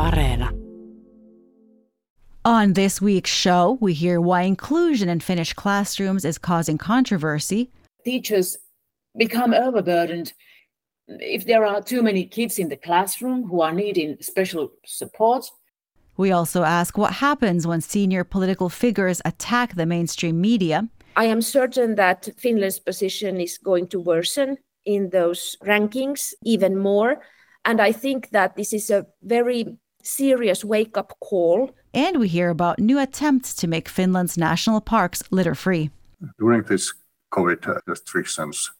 Areena. On this week's show, we hear why inclusion in Finnish classrooms is causing controversy. Teachers become overburdened if there are too many kids in the classroom who are needing special support. We also ask what happens when senior political figures attack the mainstream media. I am certain that Finland's position is going to worsen in those rankings even more. And I think that this is a very serious wake up call. And we hear about new attempts to make Finland's national parks litter free. During this COVID restrictions,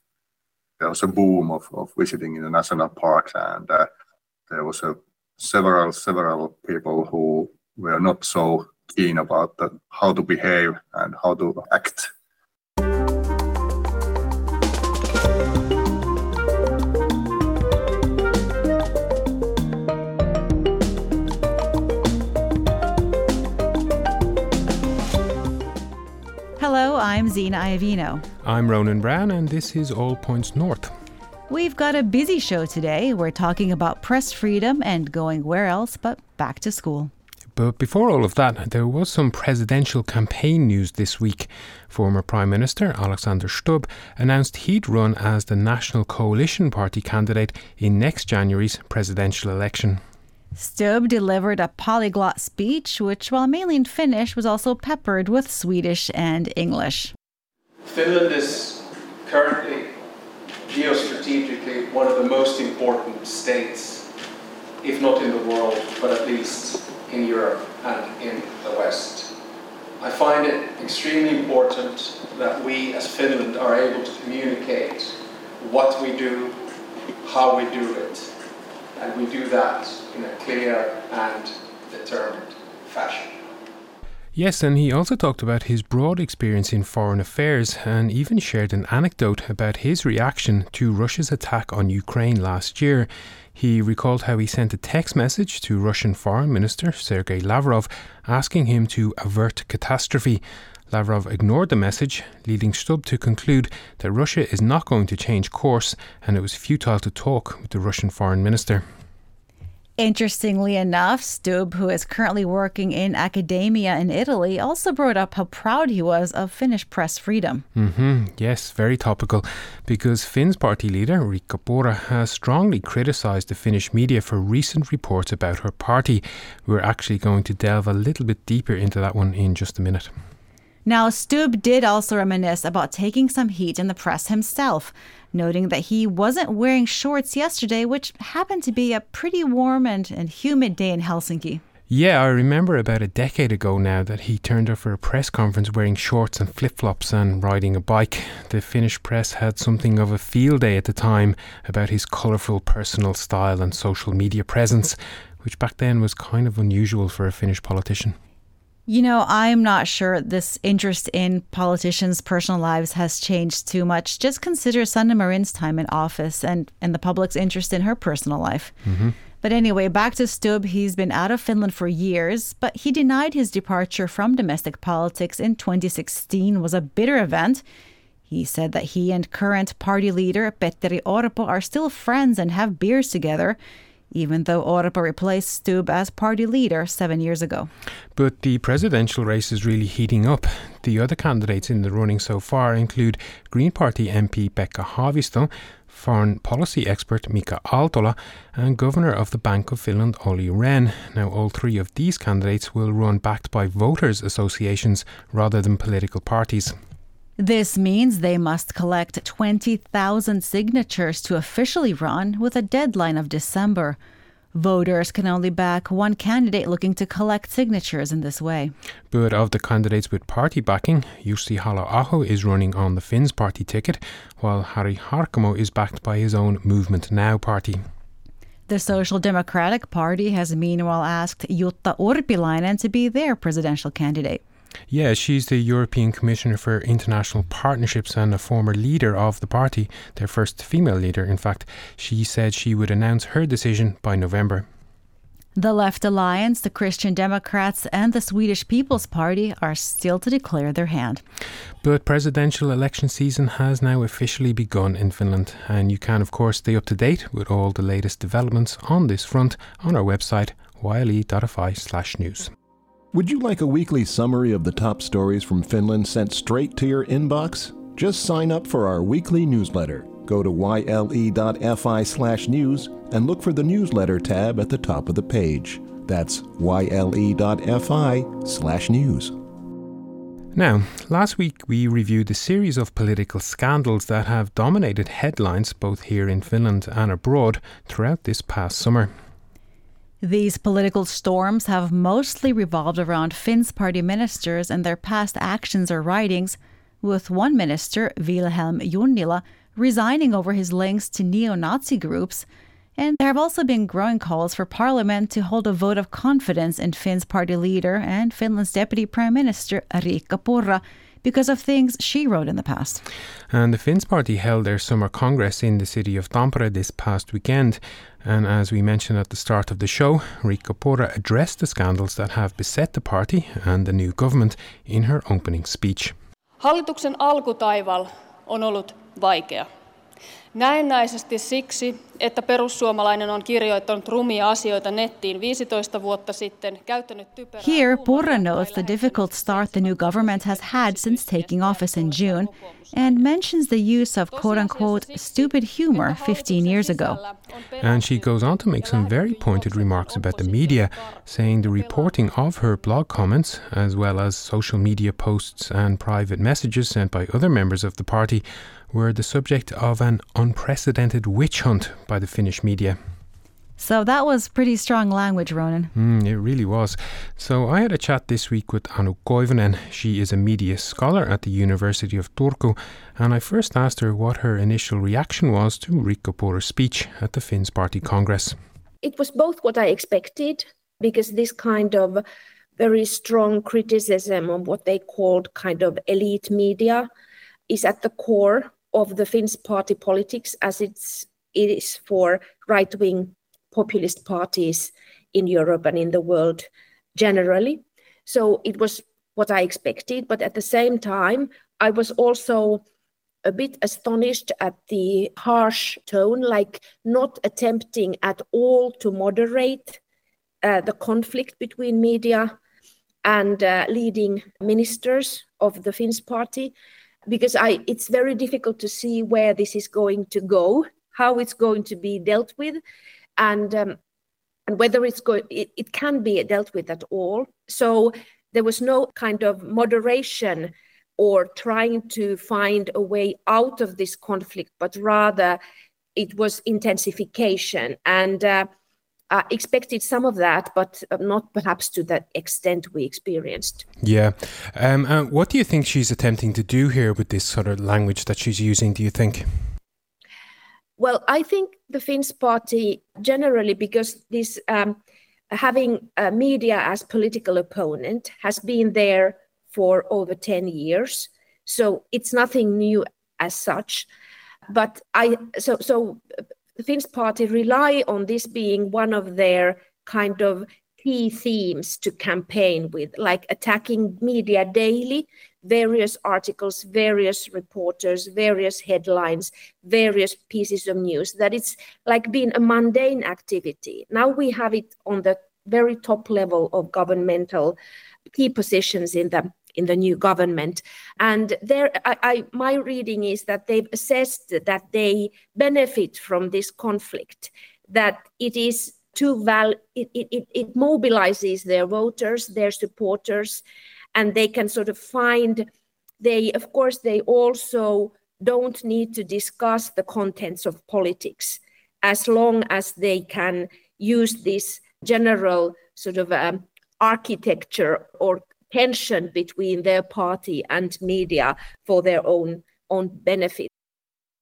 there was a boom of, of visiting in the national parks, and uh, there was a several several people who were not so keen about the, how to behave and how to act Hello, I'm Zena Iovino. I'm Ronan Browne, and this is All Points North. We've got a busy show today. We're talking about press freedom and going where else but back to school. But before all of that, there was some presidential campaign news this week. Former Prime Minister Alexander Stubb announced he'd run as the National Coalition Party candidate in next January's presidential election. Stubb delivered a polyglot speech, which, while mainly in Finnish, was also peppered with Swedish and English. Finland is currently geostrategically one of the most important states, if not in the world, but at least in Europe and in the West. I find it extremely important that we as Finland are able to communicate what we do, how we do it, and we do that in a clear and determined fashion. Yes, and he also talked about his broad experience in foreign affairs and even shared an anecdote about his reaction to Russia's attack on Ukraine last year. He recalled how he sent a text message to Russian Foreign Minister Sergei Lavrov asking him to avert catastrophe. Lavrov ignored the message, leading Stubb to conclude that Russia is not going to change course and it was futile to talk with the Russian Foreign Minister. Interestingly enough, Stubb, who is currently working in academia in Italy, also brought up how proud he was of Finnish press freedom. Mm-hmm. Yes, very topical, because Finn's party leader, Riikka Purra, has strongly criticised the Finnish media for recent reports about her party. We're actually going to delve a little bit deeper into that one in just a minute. Now, Stubb did also reminisce about taking some heat in the press himself, noting that he wasn't wearing shorts yesterday, which happened to be a pretty warm and, and humid day in Helsinki. Yeah, I remember about a decade ago now that he turned up for a press conference wearing shorts and flip flops and riding a bike. The Finnish press had something of a field day at the time about his colourful personal style and social media presence, which back then was kind of unusual for a Finnish politician. You know, I'm not sure this interest in politicians' personal lives has changed too much. Just consider Sanna Marin's time in office and, and the public's interest in her personal life. Mm-hmm. But anyway, back to Stubb. He's been out of Finland for years, but he denied his departure from domestic politics in 2016 was a bitter event. He said that he and current party leader Petteri Orpo are still friends and have beers together even though Orpo replaced Stubb as party leader seven years ago. But the presidential race is really heating up. The other candidates in the running so far include Green Party MP Pekka Haavisto, foreign policy expert Mika Aaltola, and Governor of the Bank of Finland Olli Rehn. Now, all three of these candidates will run backed by voters' associations rather than political parties. This means they must collect 20,000 signatures to officially run with a deadline of December. Voters can only back one candidate looking to collect signatures in this way. But of the candidates with party backing, Jussi Halla-aho is running on the Finns party ticket, while Harry Harkimo is backed by his own Movement Now party. The Social Democratic Party has meanwhile asked Jutta Urpilainen to be their presidential candidate. Yeah, she's the European Commissioner for International Partnerships and a former leader of the party, their first female leader, in fact. She said she would announce her decision by November. The Left Alliance, the Christian Democrats, and the Swedish People's Party are still to declare their hand. But presidential election season has now officially begun in Finland, and you can, of course, stay up to date with all the latest developments on this front on our website yle.fi slash news. Would you like a weekly summary of the top stories from Finland sent straight to your inbox? Just sign up for our weekly newsletter. Go to yle.fi slash news and look for the newsletter tab at the top of the page. That's yle.fi slash news. Now, last week we reviewed a series of political scandals that have dominated headlines both here in Finland and abroad throughout this past summer. These political storms have mostly revolved around Finns party ministers and their past actions or writings, with one minister, Vilhelm Junnila, resigning over his links to neo Nazi groups and there have also been growing calls for Parliament to hold a vote of confidence in Finn's party leader and Finland's Deputy Prime Minister Riikka Purra because of things she wrote in the past. And the Finns party held their summer congress in the city of Tampere this past weekend. And as we mentioned at the start of the show, Riikka Purra addressed the scandals that have beset the party and the new government in her opening speech. Hallituksen alkutaival on ollut vaikea. Näennäisesti siksi, että perussuomalainen on kirjoittanut rumia asioita nettiin 15 vuotta sitten, käyttänyt typerää... Here, Purra notes the difficult start the new government has had since taking office in June and mentions the use of quote-unquote stupid humor 15 years ago. And she goes on to make some very pointed remarks about the media, saying the reporting of her blog comments, as well as social media posts and private messages sent by other members of the party, were the subject of an unprecedented witch hunt by the Finnish media. So that was pretty strong language, Ronan. Mm, it really was. So I had a chat this week with Anu Koivunen. She is a media scholar at the University of Turku, and I first asked her what her initial reaction was to Riikka Purra's speech at the Finns Party Congress. It was both what I expected, because this kind of very strong criticism of what they called kind of elite media is at the core of the Finns party politics as it's it is for right wing populist parties in Europe and in the world generally. So it was what I expected, but at the same time, I was also a bit astonished at the harsh tone, like not attempting at all to moderate uh, the conflict between media and uh, leading ministers of the Finns party because I it's very difficult to see where this is going to go, how it's going to be dealt with, and um, and whether it's going it, it can be dealt with at all. So there was no kind of moderation or trying to find a way out of this conflict, but rather it was intensification and. Uh, uh, expected some of that, but uh, not perhaps to that extent we experienced. Yeah. Um, uh, what do you think she's attempting to do here with this sort of language that she's using, do you think? Well, I think the Finns party generally, because this um, having media as political opponent has been there for over 10 years. So it's nothing new as such. But I so so the Finns party rely on this being one of their kind of key themes to campaign with, like attacking media daily, various articles, various reporters, various headlines, various pieces of news, that it's like being a mundane activity. Now we have it on the very top level of governmental key positions in the in the new government. And there, I, I, my reading is that they've assessed that they benefit from this conflict, that it is too val, it, it, it mobilizes their voters, their supporters, and they can sort of find. They, of course, they also don't need to discuss the contents of politics as long as they can use this general sort of um, architecture or tension between their party and media for their own own benefit.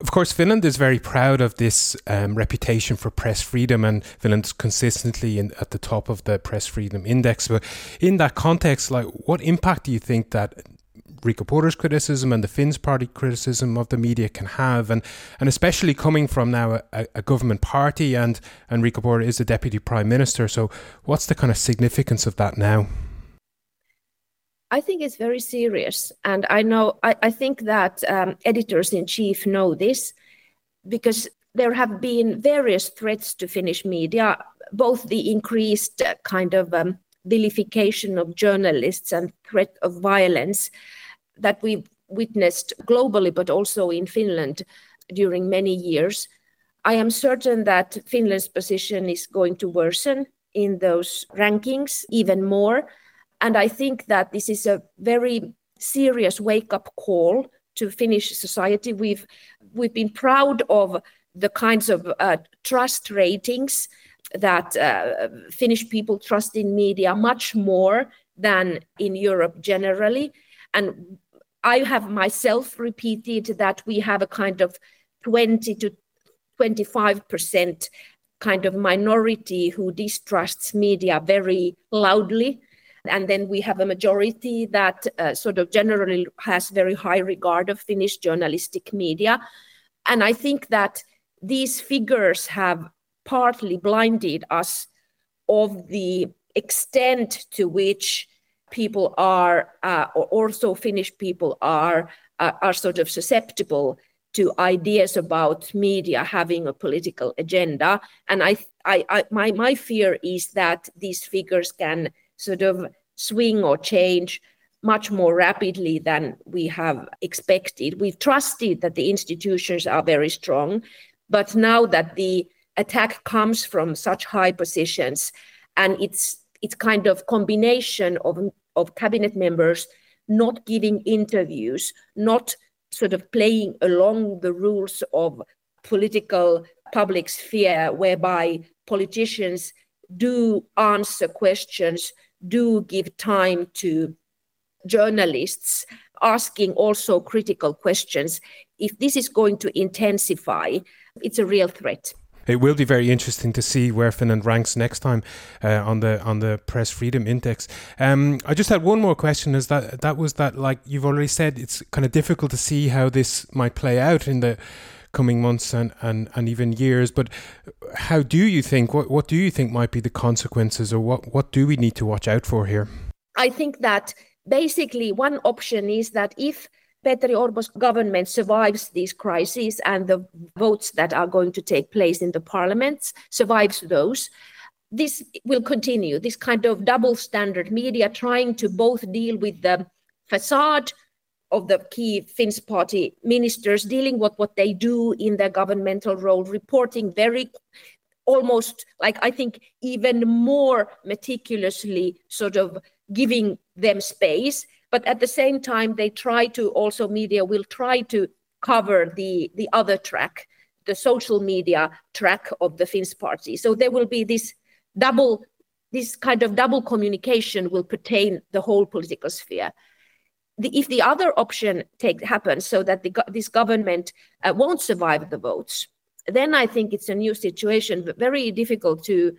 Of course, Finland is very proud of this um, reputation for press freedom, and Finland's consistently in, at the top of the press freedom index. But in that context, like, what impact do you think that Riikka Purra's criticism and the Finns party criticism of the media can have, and and especially coming from now a, a government party, and and Riikka Purra is the deputy prime minister. So, what's the kind of significance of that now? I think it's very serious. And I know, I, I think that um, editors in chief know this because there have been various threats to Finnish media both the increased uh, kind of um, vilification of journalists and threat of violence that we've witnessed globally, but also in Finland during many years. I am certain that Finland's position is going to worsen in those rankings even more. And I think that this is a very serious wake up call to Finnish society. We've, we've been proud of the kinds of uh, trust ratings that uh, Finnish people trust in media much more than in Europe generally. And I have myself repeated that we have a kind of 20 to 25% kind of minority who distrusts media very loudly. And then we have a majority that uh, sort of generally has very high regard of Finnish journalistic media. And I think that these figures have partly blinded us of the extent to which people are, uh, or also Finnish people are, uh, are sort of susceptible to ideas about media having a political agenda. And I, I, I, my, my fear is that these figures can sort of swing or change much more rapidly than we have expected. We've trusted that the institutions are very strong, but now that the attack comes from such high positions and it's it's kind of combination of, of cabinet members not giving interviews, not sort of playing along the rules of political public sphere, whereby politicians do answer questions, do give time to journalists, asking also critical questions. If this is going to intensify, it's a real threat it will be very interesting to see where Finland ranks next time uh, on the on the press freedom index. Um, I just had one more question. Is that that was that like you've already said, it's kind of difficult to see how this might play out in the coming months and, and, and even years. But how do you think? What what do you think might be the consequences, or what what do we need to watch out for here? I think that basically one option is that if Petteri Orpo's government survives these crises and the votes that are going to take place in the parliaments survives those, this will continue. This kind of double standard media trying to both deal with the facade of the key Finns party ministers, dealing with what they do in their governmental role, reporting very almost like I think even more meticulously, sort of giving them space. But at the same time they try to also media will try to cover the the other track the social media track of the finns party. So there will be this double this kind of double communication will pertain the whole political sphere the, if the other option take happens so that the, this government uh, won't survive the votes then i think it's a new situation very difficult to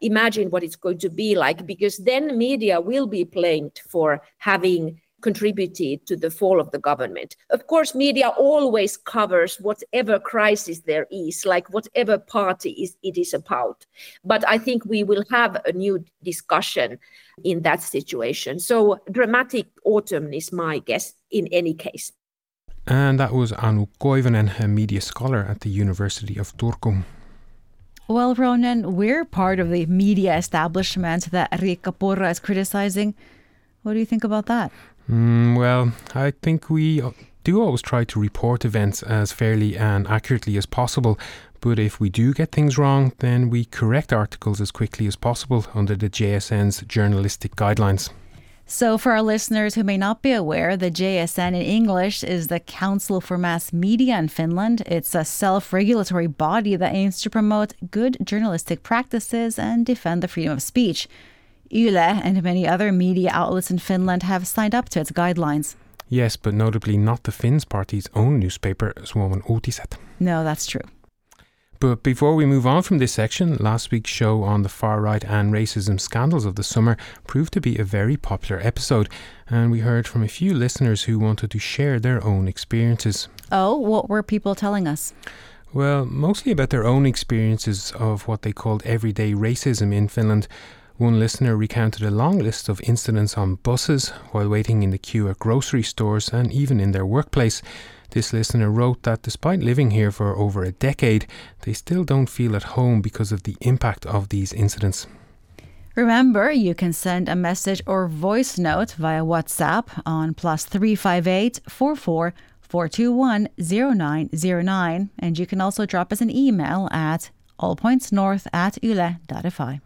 imagine what it's going to be like because then media will be blamed for having contributed to the fall of the government. Of course, media always covers whatever crisis there is, like whatever party is, it is about. But I think we will have a new discussion in that situation. So, dramatic autumn is my guess in any case. And that was Anu Koivunen, a media scholar at the University of Turku. Well, Ronan, we're part of the media establishment that Riikka Purra is criticizing. What do you think about that? Mm, well, I think we do always try to report events as fairly and accurately as possible. But if we do get things wrong, then we correct articles as quickly as possible under the JSN's journalistic guidelines. So, for our listeners who may not be aware, the JSN in English is the Council for Mass Media in Finland. It's a self regulatory body that aims to promote good journalistic practices and defend the freedom of speech. Yle and many other media outlets in Finland have signed up to its guidelines. Yes, but notably not the Finns party's own newspaper, Suomen Uutiset. No, that's true. But before we move on from this section, last week's show on the far right and racism scandals of the summer proved to be a very popular episode, and we heard from a few listeners who wanted to share their own experiences. Oh, what were people telling us? Well, mostly about their own experiences of what they called everyday racism in Finland. One listener recounted a long list of incidents on buses, while waiting in the queue at grocery stores, and even in their workplace. This listener wrote that despite living here for over a decade, they still don't feel at home because of the impact of these incidents. Remember, you can send a message or voice note via WhatsApp on plus 358 44 421 0909. And you can also drop us an email at allpointsnorth at yle.fi.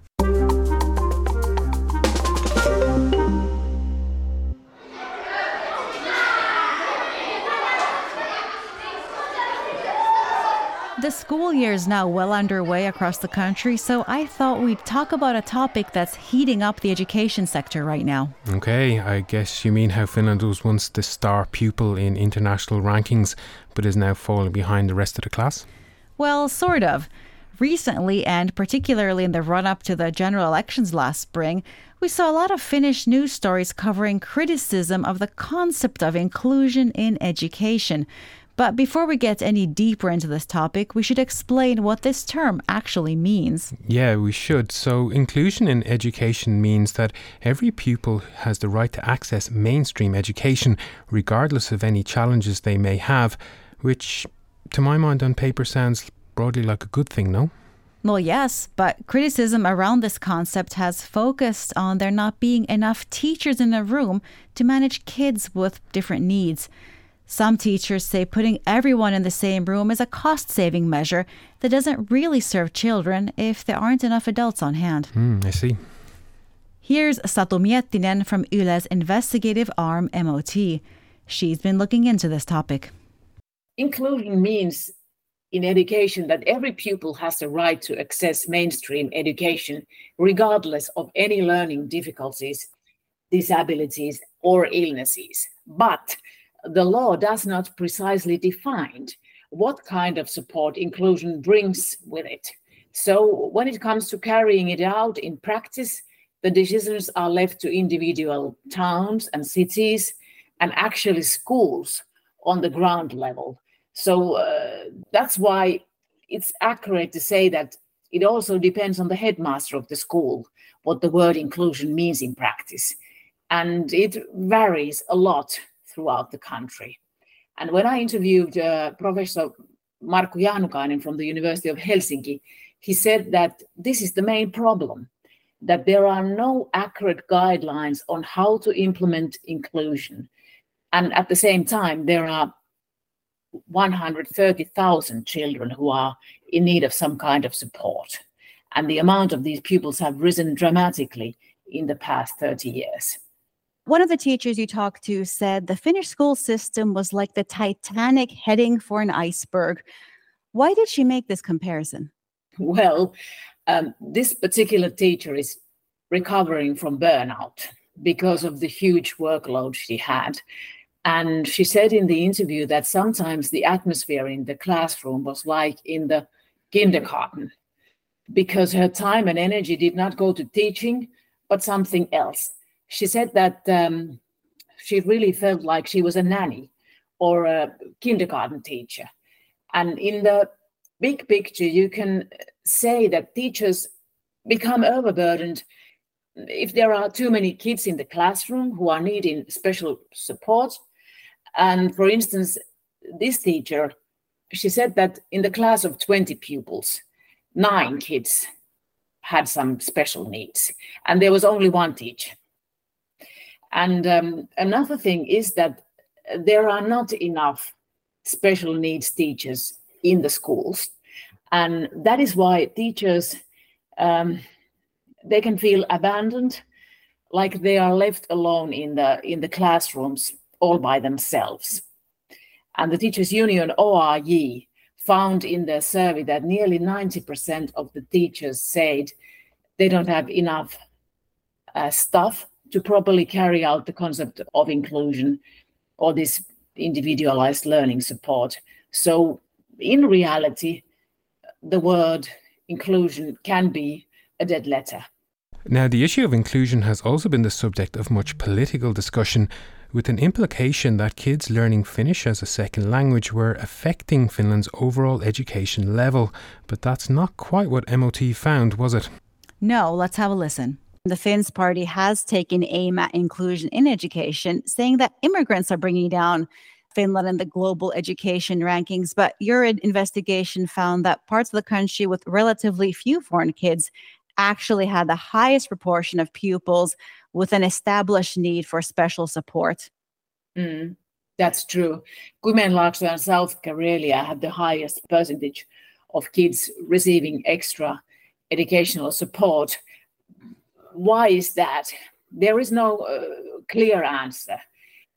The school year is now well underway across the country, so I thought we'd talk about a topic that's heating up the education sector right now. Okay, I guess you mean how Finland was once the star pupil in international rankings, but is now falling behind the rest of the class? Well, sort of. Recently, and particularly in the run up to the general elections last spring, we saw a lot of Finnish news stories covering criticism of the concept of inclusion in education. But before we get any deeper into this topic, we should explain what this term actually means. Yeah, we should. So, inclusion in education means that every pupil has the right to access mainstream education, regardless of any challenges they may have, which, to my mind, on paper sounds broadly like a good thing, no? Well, yes, but criticism around this concept has focused on there not being enough teachers in a room to manage kids with different needs. Some teachers say putting everyone in the same room is a cost saving measure that doesn't really serve children if there aren't enough adults on hand. Mm, I see. Here's Satu Miettinen from Yle's investigative arm MOT. She's been looking into this topic. Inclusion means in education that every pupil has the right to access mainstream education, regardless of any learning difficulties, disabilities, or illnesses. But the law does not precisely define what kind of support inclusion brings with it. So when it comes to carrying it out in practice, the decisions are left to individual towns and cities and actually schools on the ground level. So uh, that's why it's accurate to say that it also depends on the headmaster of the school what the word inclusion means in practice. And it varies a lot throughout the country. And when I interviewed uh, Professor Markku Jahnukainen from the University of Helsinki, he said that this is the main problem that there are no accurate guidelines on how to implement inclusion. And at the same time, there are 130,000 children who are in need of some kind of support. And the amount of these pupils have risen dramatically in the past 30 years. One of the teachers you talked to said the Finnish school system was like the Titanic heading for an iceberg. Why did she make this comparison? Well, um, this particular teacher is recovering from burnout because of the huge workload she had. And she said in the interview that sometimes the atmosphere in the classroom was like in the kindergarten because her time and energy did not go to teaching, but something else she said that um, she really felt like she was a nanny or a kindergarten teacher. And in the big picture, you can say that teachers become overburdened if there are too many kids in the classroom who are needing special support. And for instance, this teacher, she said that in the class of 20 pupils, nine kids had some special needs, and there was only one teacher. And um, another thing is that there are not enough special needs teachers in the schools. And that is why teachers, um, they can feel abandoned, like they are left alone in the, in the classrooms all by themselves. And the Teachers Union, OAJ, found in their survey that nearly 90% of the teachers said they don't have enough uh, to properly carry out the concept of inclusion or this individualized learning support. So, in reality, the word inclusion can be a dead letter. Now, the issue of inclusion has also been the subject of much political discussion, with an implication that kids learning Finnish as a second language were affecting Finland's overall education level. But that's not quite what MOT found, was it? No, let's have a listen. The Finns party has taken aim at inclusion in education, saying that immigrants are bringing down Finland in the global education rankings, but your investigation found that parts of the country with relatively few foreign kids actually had the highest proportion of pupils with an established need for special support. Mm, that's true. Kymenlaakso and South Karelia had the highest percentage of kids receiving extra educational support. Why is that? There is no uh, clear answer.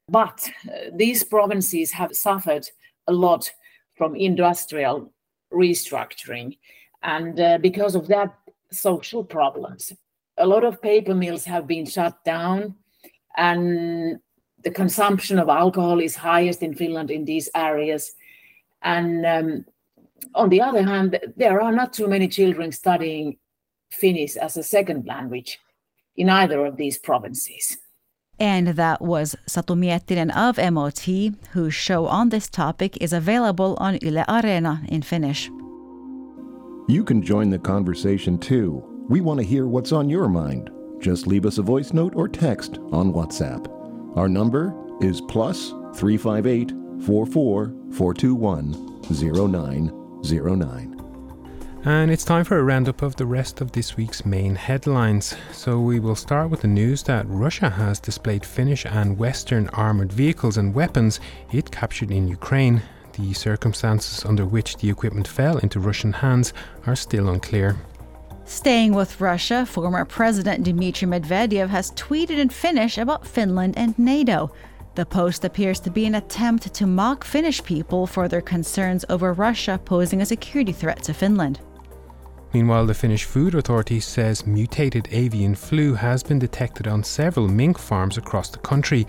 But uh, these provinces have suffered a lot from industrial restructuring. And uh, because of that, social problems. A lot of paper mills have been shut down, and the consumption of alcohol is highest in Finland in these areas. And um, on the other hand, there are not too many children studying Finnish as a second language in either of these provinces. And that was Satu Miettinen of MOT, whose show on this topic is available on Yle Areena in Finnish. You can join the conversation too. We want to hear what's on your mind. Just leave us a voice note or text on WhatsApp. Our number is plus 358 44 421 0909. And it's time for a roundup of the rest of this week's main headlines. So we will start with the news that Russia has displayed Finnish and Western armoured vehicles and weapons it captured in Ukraine. The circumstances under which the equipment fell into Russian hands are still unclear. Staying with Russia, former President Dmitry Medvedev has tweeted in Finnish about Finland and NATO. The post appears to be an attempt to mock Finnish people for their concerns over Russia posing a security threat to Finland. Meanwhile, the Finnish Food Authority says mutated avian flu has been detected on several mink farms across the country.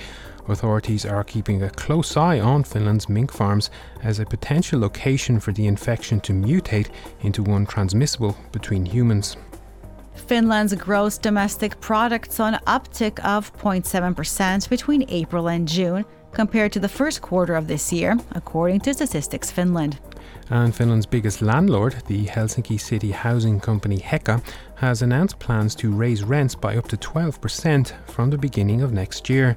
Authorities are keeping a close eye on Finland's mink farms as a potential location for the infection to mutate into one transmissible between humans. Finland's gross domestic product saw an uptick of 0.7% between April and June compared to the first quarter of this year, according to Statistics Finland. And Finland's biggest landlord, the Helsinki City housing company Heka, has announced plans to raise rents by up to 12% from the beginning of next year.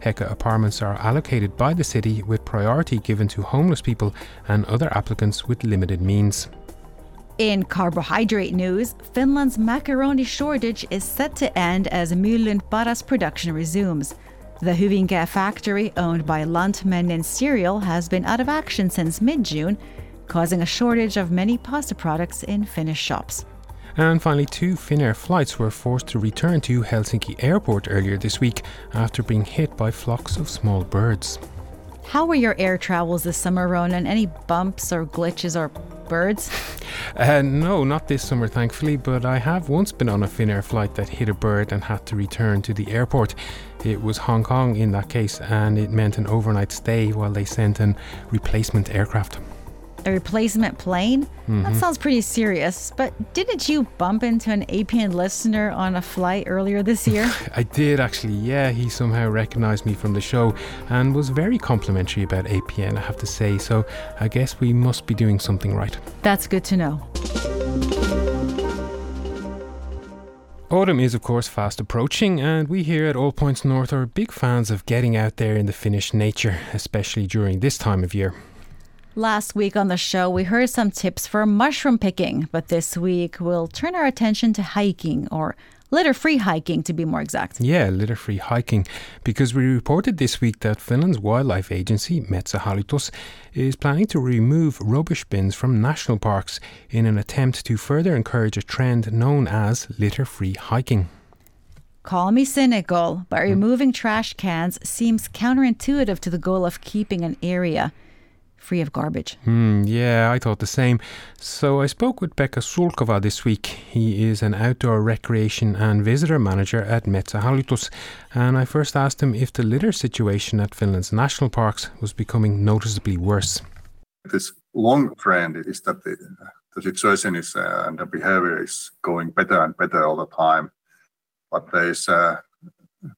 Heka apartments are allocated by the city with priority given to homeless people and other applicants with limited means. In carbohydrate news, Finland's macaroni shortage is set to end as Myllyn Paras production resumes. The Hyvinkää factory, owned by Lantmännen & Cereal, has been out of action since mid June, causing a shortage of many pasta products in Finnish shops. And finally, two Finnair flights were forced to return to Helsinki Airport earlier this week after being hit by flocks of small birds. How were your air travels this summer, Ronan? Any bumps or glitches or birds? Uh, no, not this summer, thankfully, but I have once been on a Finnair flight that hit a bird and had to return to the airport. It was Hong Kong in that case, and it meant an overnight stay while they sent an replacement aircraft a replacement plane? Mm-hmm. That sounds pretty serious. But didn't you bump into an APN listener on a flight earlier this year? I did actually, yeah. He somehow recognized me from the show and was very complimentary about APN, I have to say. So I guess we must be doing something right. That's good to know. Autumn is, of course, fast approaching, and we here at All Points North are big fans of getting out there in the Finnish nature, especially during this time of year. Last week on the show, we heard some tips for mushroom picking, but this week we'll turn our attention to hiking or litter free hiking to be more exact. Yeah, litter free hiking, because we reported this week that Finland's wildlife agency, Metsähallitus, is planning to remove rubbish bins from national parks in an attempt to further encourage a trend known as litter free hiking. Call me cynical, but removing trash cans seems counterintuitive to the goal of keeping an area free of garbage. Mm, yeah, I thought the same. So I spoke with Pekka Sulkova this week. He is an outdoor recreation and visitor manager at Metsähallitus, and I first asked him if the litter situation at Finland's national parks was becoming noticeably worse. This long trend is that the, the situation is uh, and the behavior is going better and better all the time. But there's uh,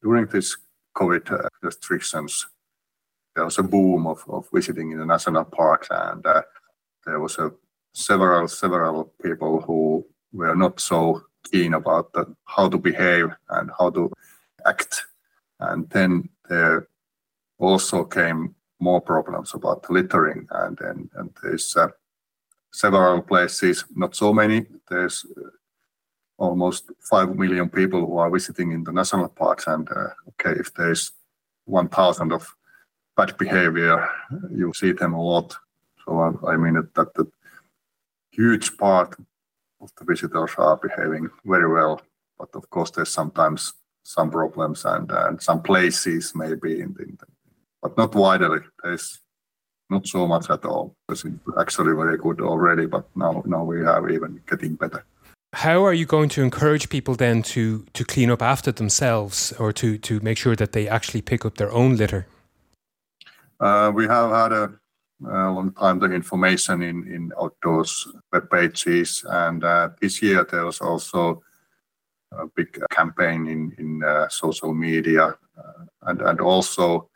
during this COVID uh, restrictions, there was a boom of, of visiting in the national parks, and uh, there was a several several people who were not so keen about the, how to behave and how to act. And then there also came more problems about littering, and and, and there's uh, several places, not so many. There's uh, almost five million people who are visiting in the national parks, and uh, okay, if there's 1,000 of bad behavior, you see them a lot. So I, I mean that the huge part of the visitors are behaving very well, but of course there's sometimes some problems and, and some places maybe in the, in the, but not widely. There's not so much at all. It's actually very good already, but now now we are even getting better. How are you going to encourage people then to to clean up after themselves or to to make sure that they actually pick up their own litter? Uh, we have had a, long time the information in outdoors web pages, and uh, this year there was also a big campaign in uh, social media, and also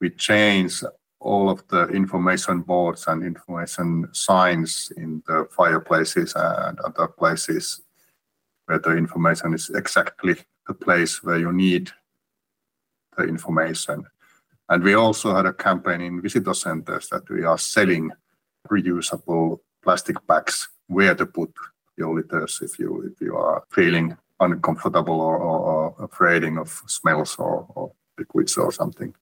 we changed all of the information boards and information signs in the fireplaces and other places where the information is exactly the place where you need the information. And we also had a campaign in visitor centers that we are selling reusable plastic bags where to put your litters if you if you are feeling uncomfortable or, afraid of smells or, or liquids or something.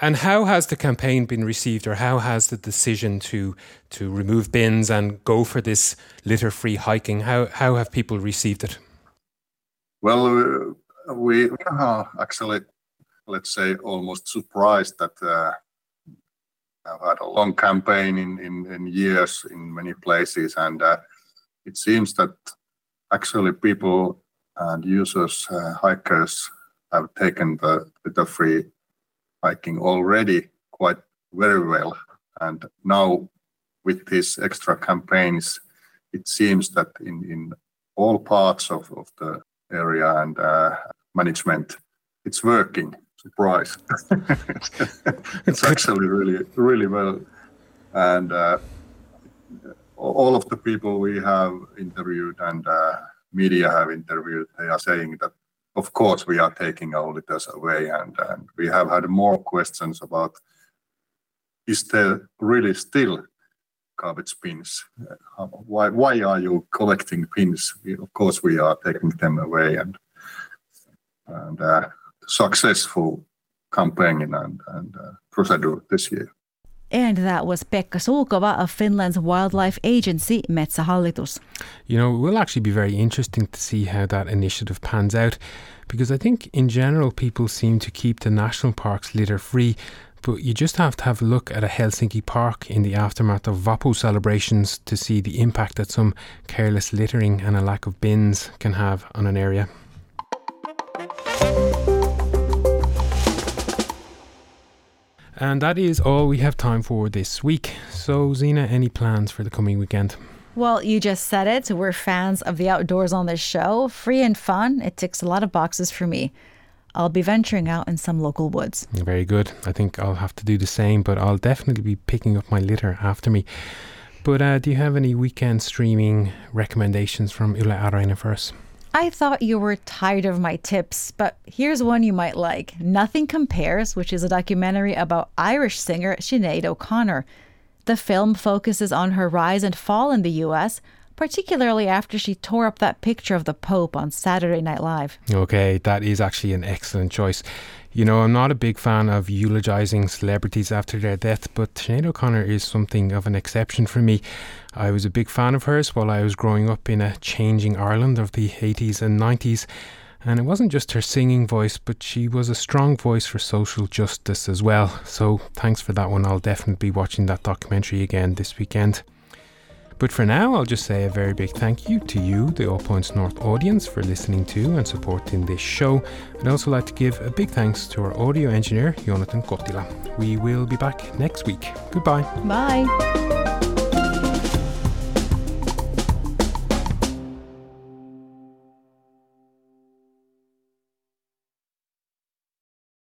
And how has the campaign been received, or how has the decision to to remove bins and go for this litter-free hiking? How how have people received it? Well, we are actually, let's say, almost surprised that uh, I've had a long campaign in, years in many places, and uh, it seems that actually people and users, uh, hikers, have taken the litter-free hiking already quite very well. And now with these extra campaigns, it seems that in, all parts of, of the area and management, it's working. Surprise! it's actually really, really well. And uh, all of the people we have interviewed and uh, media have interviewed, they are saying that of course, we are taking our litters away, and, and we have had more questions about is there really still garbage bins? Uh, why, why are you collecting pins? Of course, we are taking them away, and and uh, successful campaign and, and uh, procedure this year. And that was Pekka Sulkova of Finland's wildlife agency Metsähallitus. You know, it will actually be very interesting to see how that initiative pans out because I think in general people seem to keep the national parks litter free, but you just have to have a look at a Helsinki park in the aftermath of Vappu celebrations to see the impact that some careless littering and a lack of bins can have on an area. And that is all we have time for this week. So, Zena, any plans for the coming weekend? Well, you just said it. We're fans of the outdoors on this show. Free and fun. It ticks a lot of boxes for me. I'll be venturing out in some local woods. Very good. I think I'll have to do the same, but I'll definitely be picking up my litter after me. But uh, do you have any weekend streaming recommendations from Yle Areena for us? I thought you were tired of my tips, but here's one you might like Nothing Compares, which is a documentary about Irish singer Sinead O'Connor. The film focuses on her rise and fall in the US, particularly after she tore up that picture of the Pope on Saturday Night Live. Okay, that is actually an excellent choice. You know, I'm not a big fan of eulogizing celebrities after their death, but Sinead O'Connor is something of an exception for me. I was a big fan of hers while I was growing up in a changing Ireland of the 80s and 90s. And it wasn't just her singing voice, but she was a strong voice for social justice as well. So thanks for that one. I'll definitely be watching that documentary again this weekend. But for now, I'll just say a very big thank you to you, the All Points North audience, for listening to and supporting this show. I'd also like to give a big thanks to our audio engineer, Joonatan Kotila. We will be back next week. Goodbye. Bye.